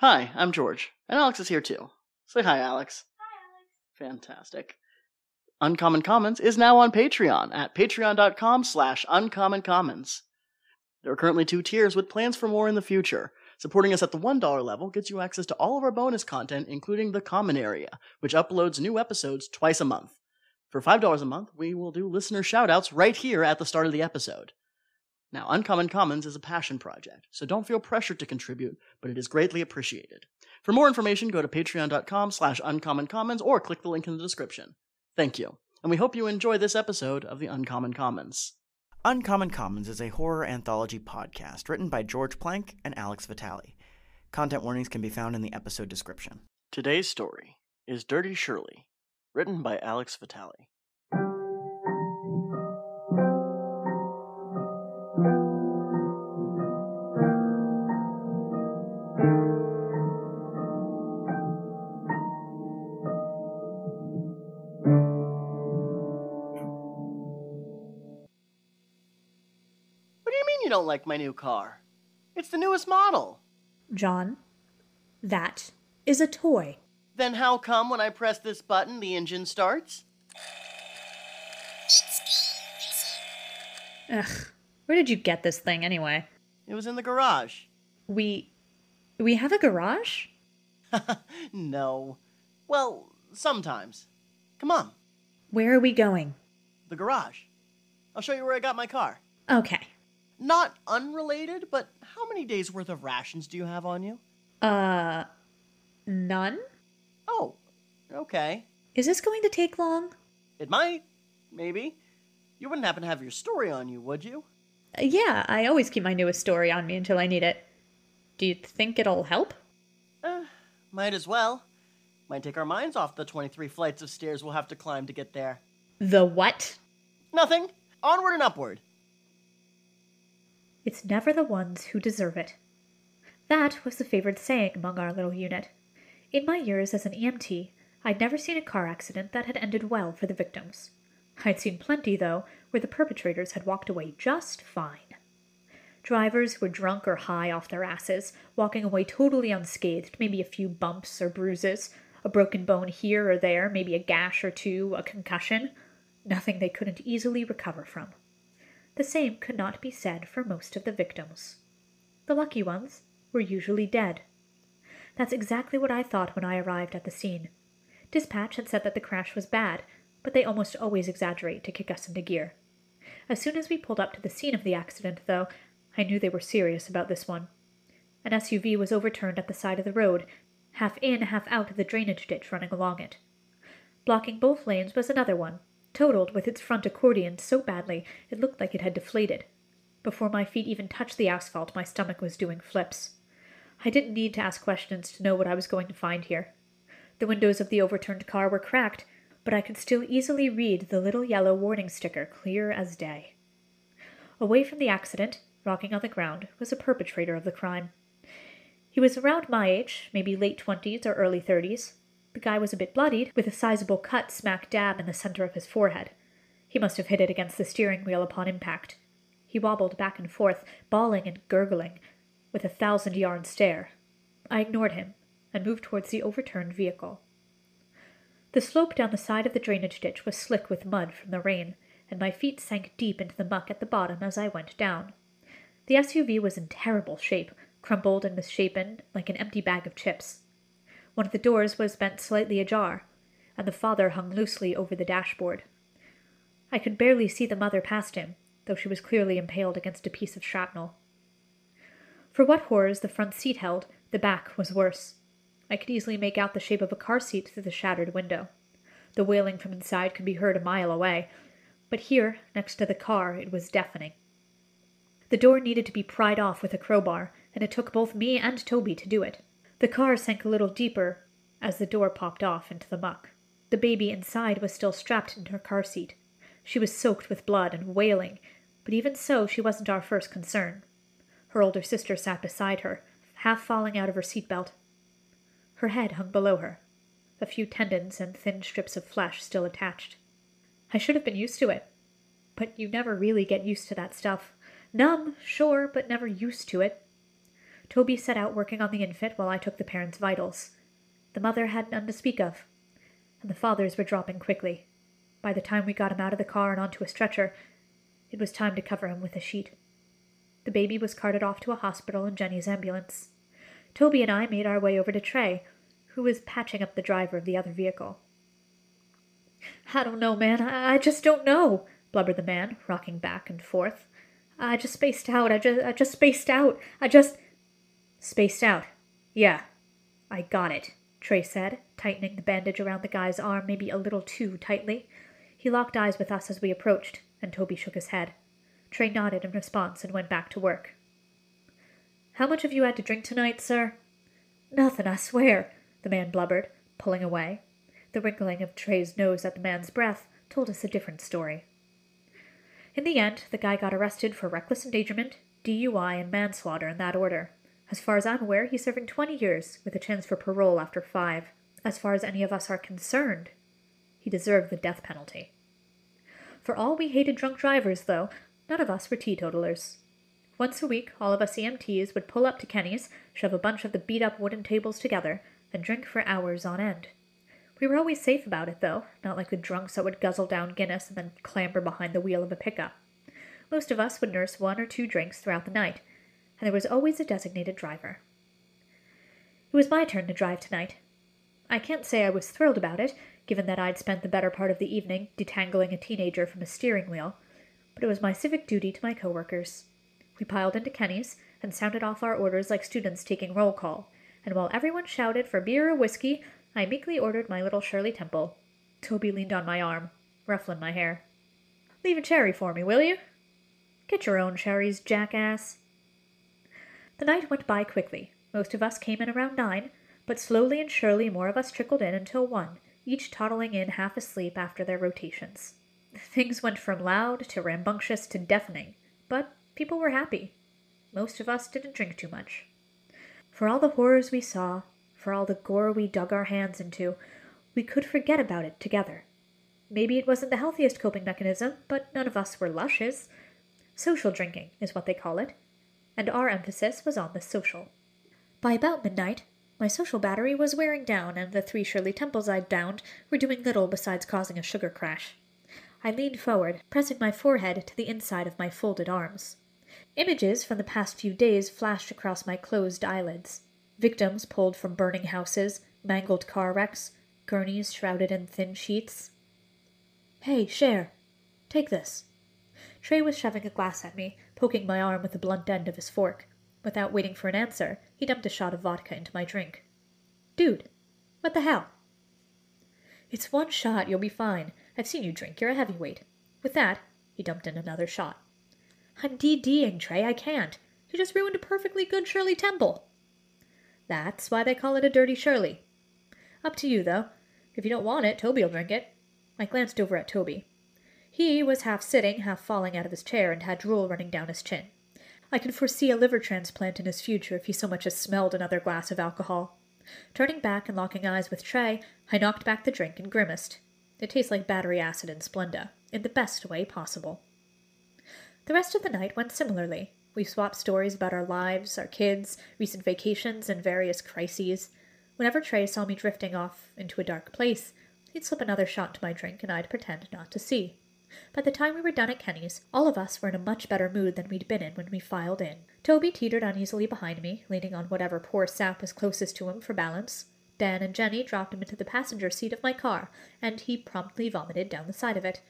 Hi, I'm George, and Alex is here too. Say hi, Alex. Hi, Alex. Fantastic. Uncommon Commons is now on Patreon at patreon.com slash uncommoncommons. There are currently two tiers with plans for more in the future. Supporting us at the $1 level gets you access to all of our bonus content, including the Common Area, which uploads new episodes twice a month. For $5 a month, we will do listener shoutouts right here at the start of the episode. Now, Uncommon Commons is a passion project, so don't feel pressured to contribute, but it is greatly appreciated. For more information, go to patreon.com slash uncommoncommons or click the link in the description. Thank you, and we hope you enjoy this episode of the Uncommon Commons. Uncommon Commons is a horror anthology podcast written by George Plank and Alex Vitale. Content warnings can be found in the episode description. Today's story is Dirty Shirley, written by Alex Vitale. Like my new car? It's the newest model. John, that is a toy. Then how come when I press this button the engine starts? Ugh, where did you get this thing anyway? It was in the garage. We. We have a garage? no. Well, sometimes. Come on, Where are we going? the garage. I'll show you where I got my car. Okay. Not unrelated, but how many days worth of rations do you have on you? Uh. None? Oh, okay. Is this going to take long? It might. Maybe. You wouldn't happen to have your story on you, would you? Uh, yeah, I always keep my newest story on me until I need it. Do you think it'll help? Eh, might as well. Might take our minds off the 23 flights of stairs we'll have to climb to get there. The what? Nothing. Onward and upward. It's never the ones who deserve it. That was the favored saying among our little unit. In my years as an EMT, I'd never seen a car accident that had ended well for the victims. I'd seen plenty, though, where the perpetrators had walked away just fine. Drivers who were drunk or high off their asses, walking away totally unscathed, maybe a few bumps or bruises, a broken bone here or there, maybe a gash or two, a concussion. Nothing they couldn't easily recover from. The same could not be said for most of the victims. The lucky ones were usually dead. That's exactly what I thought when I arrived at the scene. Dispatch had said that the crash was bad, but they almost always exaggerate to kick us into gear. As soon as we pulled up to the scene of the accident, though, I knew they were serious about this one. An SUV was overturned at the side of the road, half in, half out of the drainage ditch running along it. Blocking both lanes was another one, totaled with its front accordion so badly it looked like it had deflated. Before my feet even touched the asphalt, my stomach was doing flips. I didn't need to ask questions to know what I was going to find here. The windows of the overturned car were cracked, but I could still easily read the little yellow warning sticker clear as day. Away from the accident, rocking on the ground, was a perpetrator of the crime. He was around my age, maybe late twenties or early thirties. The guy was a bit bloodied, with a sizable cut smack dab in the center of his forehead. He must have hit it against the steering wheel upon impact. He wobbled back and forth, bawling and gurgling, with a thousand yard stare. I ignored him and moved towards the overturned vehicle. The slope down the side of the drainage ditch was slick with mud from the rain, and my feet sank deep into the muck at the bottom as I went down. The SUV was in terrible shape, crumpled and misshapen like an empty bag of chips. One of the doors was bent slightly ajar, and the father hung loosely over the dashboard. I could barely see the mother past him, though she was clearly impaled against a piece of shrapnel. For what horrors the front seat held, the back was worse. I could easily make out the shape of a car seat through the shattered window. The wailing from inside could be heard a mile away, but here, next to the car, it was deafening. The door needed to be pried off with a crowbar, and it took both me and Toby to do it. The car sank a little deeper as the door popped off into the muck. The baby inside was still strapped in her car seat. She was soaked with blood and wailing, but even so, she wasn't our first concern. Her older sister sat beside her, half falling out of her seat belt. Her head hung below her, a few tendons and thin strips of flesh still attached. I should have been used to it, but you never really get used to that stuff. Numb, sure, but never used to it. Toby set out working on the infant while I took the parents' vitals. The mother had none to speak of, and the fathers were dropping quickly. By the time we got him out of the car and onto a stretcher, it was time to cover him with a sheet. The baby was carted off to a hospital in Jenny's ambulance. Toby and I made our way over to Trey, who was patching up the driver of the other vehicle. I don't know, man. I, I just don't know, blubbered the man, rocking back and forth. I just spaced out. I just, I just spaced out. I just. Spaced out. Yeah, I got it, Trey said, tightening the bandage around the guy's arm maybe a little too tightly. He locked eyes with us as we approached, and Toby shook his head. Trey nodded in response and went back to work. How much have you had to drink tonight, sir? Nothing, I swear, the man blubbered, pulling away. The wrinkling of Trey's nose at the man's breath told us a different story. In the end, the guy got arrested for reckless endangerment, DUI, and manslaughter in that order. As far as I'm aware, he's serving 20 years, with a chance for parole after five. As far as any of us are concerned, he deserved the death penalty. For all we hated drunk drivers, though, none of us were teetotalers. Once a week, all of us EMTs would pull up to Kenny's, shove a bunch of the beat up wooden tables together, and drink for hours on end. We were always safe about it, though, not like the drunks that would guzzle down Guinness and then clamber behind the wheel of a pickup. Most of us would nurse one or two drinks throughout the night, and there was always a designated driver. It was my turn to drive tonight. I can't say I was thrilled about it, given that I'd spent the better part of the evening detangling a teenager from a steering wheel, but it was my civic duty to my coworkers. We piled into Kenny's and sounded off our orders like students taking roll call, and while everyone shouted for beer or whiskey, I meekly ordered my little Shirley Temple. Toby leaned on my arm, ruffling my hair. Leave a cherry for me, will you? Get your own cherries, jackass. The night went by quickly. Most of us came in around nine, but slowly and surely more of us trickled in until one, each toddling in half asleep after their rotations. Things went from loud to rambunctious to deafening, but people were happy. Most of us didn't drink too much. For all the horrors we saw, for all the gore we dug our hands into, we could forget about it together. Maybe it wasn't the healthiest coping mechanism, but none of us were lushes. Social drinking is what they call it, and our emphasis was on the social. By about midnight, my social battery was wearing down, and the three Shirley Temples I'd downed were doing little besides causing a sugar crash. I leaned forward, pressing my forehead to the inside of my folded arms. Images from the past few days flashed across my closed eyelids victims pulled from burning houses, mangled car wrecks, gurneys shrouded in thin sheets. Hey, Cher, take this. Trey was shoving a glass at me, poking my arm with the blunt end of his fork. Without waiting for an answer, he dumped a shot of vodka into my drink. Dude, what the hell? It's one shot, you'll be fine. I've seen you drink, you're a heavyweight. With that, he dumped in another shot. I'm DDing, Trey, I can't. You just ruined a perfectly good Shirley Temple. That's why they call it a dirty Shirley. Up to you, though. If you don't want it, Toby'll drink it. I glanced over at Toby. He was half sitting, half falling out of his chair, and had drool running down his chin. I could foresee a liver transplant in his future if he so much as smelled another glass of alcohol. Turning back and locking eyes with Trey, I knocked back the drink and grimaced. It tastes like battery acid and Splenda, in the best way possible. The rest of the night went similarly. We swapped stories about our lives, our kids, recent vacations, and various crises. Whenever Trey saw me drifting off into a dark place, he'd slip another shot to my drink and I'd pretend not to see. By the time we were done at Kenny's, all of us were in a much better mood than we'd been in when we filed in. Toby teetered uneasily behind me, leaning on whatever poor sap was closest to him for balance. Ben and Jenny dropped him into the passenger seat of my car, and he promptly vomited down the side of it.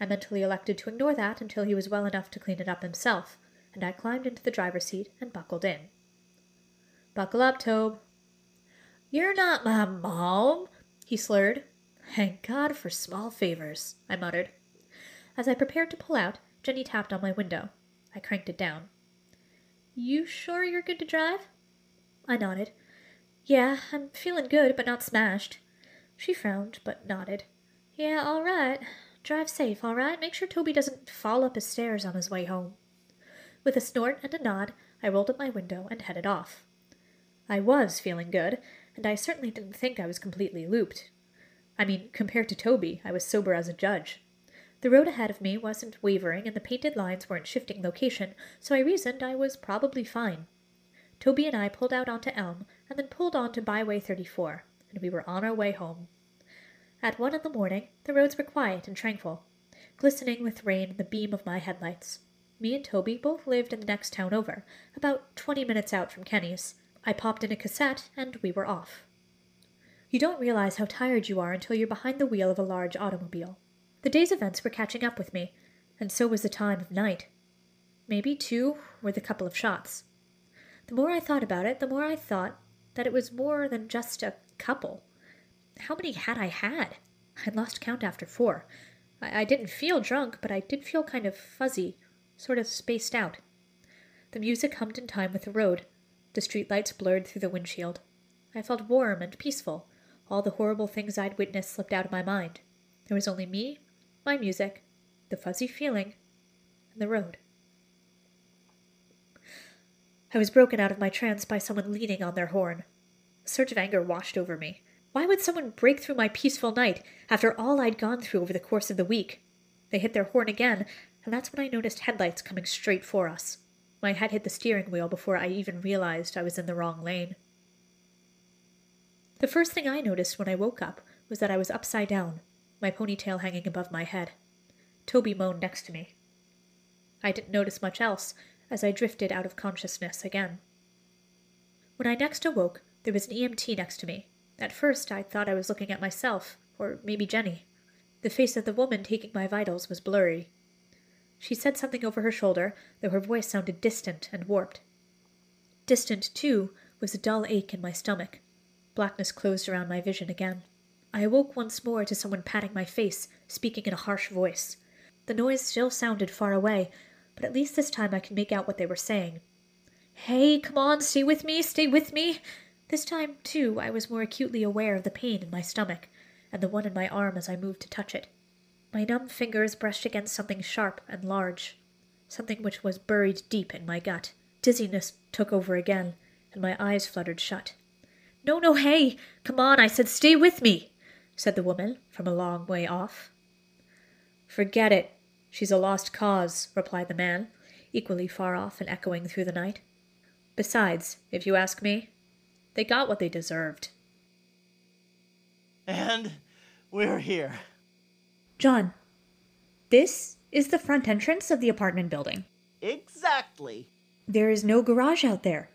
I mentally elected to ignore that until he was well enough to clean it up himself, and I climbed into the driver's seat and buckled in. Buckle up, Tobe. You're not my mom, he slurred. Thank God for small favors, I muttered. As I prepared to pull out, Jenny tapped on my window. I cranked it down. You sure you're good to drive? I nodded. Yeah, I'm feeling good, but not smashed. She frowned, but nodded. Yeah, all right. Drive safe, all right? Make sure Toby doesn't fall up his stairs on his way home. With a snort and a nod, I rolled up my window and headed off. I was feeling good, and I certainly didn't think I was completely looped. I mean, compared to Toby, I was sober as a judge. The road ahead of me wasn't wavering, and the painted lines weren't shifting location, so I reasoned I was probably fine. Toby and I pulled out onto Elm and then pulled on to Byway 34, and we were on our way home. At one in the morning, the roads were quiet and tranquil, glistening with rain in the beam of my headlights. Me and Toby both lived in the next town over, about twenty minutes out from Kenny's. I popped in a cassette, and we were off. You don't realize how tired you are until you're behind the wheel of a large automobile. The day's events were catching up with me, and so was the time of night. Maybe, too, were the couple of shots. The more I thought about it, the more I thought that it was more than just a couple. How many had I had? I'd lost count after four. I, I didn't feel drunk, but I did feel kind of fuzzy, sort of spaced out. The music hummed in time with the road. The streetlights blurred through the windshield. I felt warm and peaceful. All the horrible things I'd witnessed slipped out of my mind. There was only me, my music, the fuzzy feeling, and the road. I was broken out of my trance by someone leaning on their horn. A surge of anger washed over me. Why would someone break through my peaceful night after all I'd gone through over the course of the week? They hit their horn again, and that's when I noticed headlights coming straight for us. My head hit the steering wheel before I even realized I was in the wrong lane. The first thing I noticed when I woke up was that I was upside down, my ponytail hanging above my head. Toby moaned next to me. I didn't notice much else as I drifted out of consciousness again. When I next awoke, there was an EMT next to me. At first, I thought I was looking at myself, or maybe Jenny. The face of the woman taking my vitals was blurry. She said something over her shoulder, though her voice sounded distant and warped. Distant, too, was a dull ache in my stomach. Blackness closed around my vision again. I awoke once more to someone patting my face, speaking in a harsh voice. The noise still sounded far away, but at least this time I could make out what they were saying. Hey, come on, stay with me, stay with me! This time, too, I was more acutely aware of the pain in my stomach, and the one in my arm as I moved to touch it. My numb fingers brushed against something sharp and large, something which was buried deep in my gut. Dizziness took over again, and my eyes fluttered shut. No, no, hey! Come on, I said, stay with me! Said the woman from a long way off. Forget it, She's a lost cause, replied the man, equally far off and echoing through the night. Besides, if you ask me, they got what they deserved. And we're here. John, this is the front entrance of the apartment building. Exactly. There is no garage out there.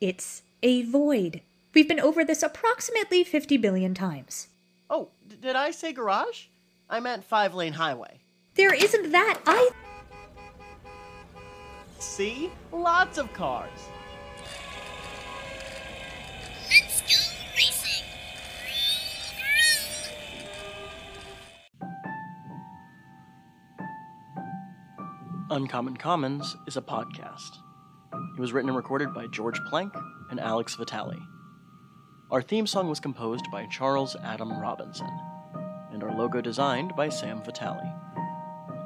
It's a void. We've been over this approximately 50 billion times. Oh, d- did I say garage? I meant five lane highway. There isn't that. I. See? Lots of cars. Let's go racing. Uncommon Commons is a podcast. It was written and recorded by George Plank and Alex Vitale. Our theme song was composed by Charles Adam Robinson, and our logo designed by Sam Vitale.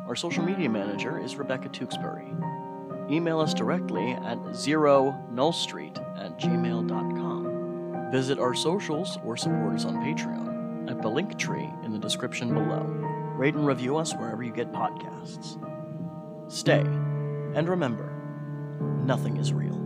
Our social media manager is Rebecca Tewksbury. Email us directly at zero nullstreet at gmail.com. Visit our socials or support us on Patreon at the link tree in the description below. Rate and review us wherever you get podcasts. Stay, and remember, nothing is real.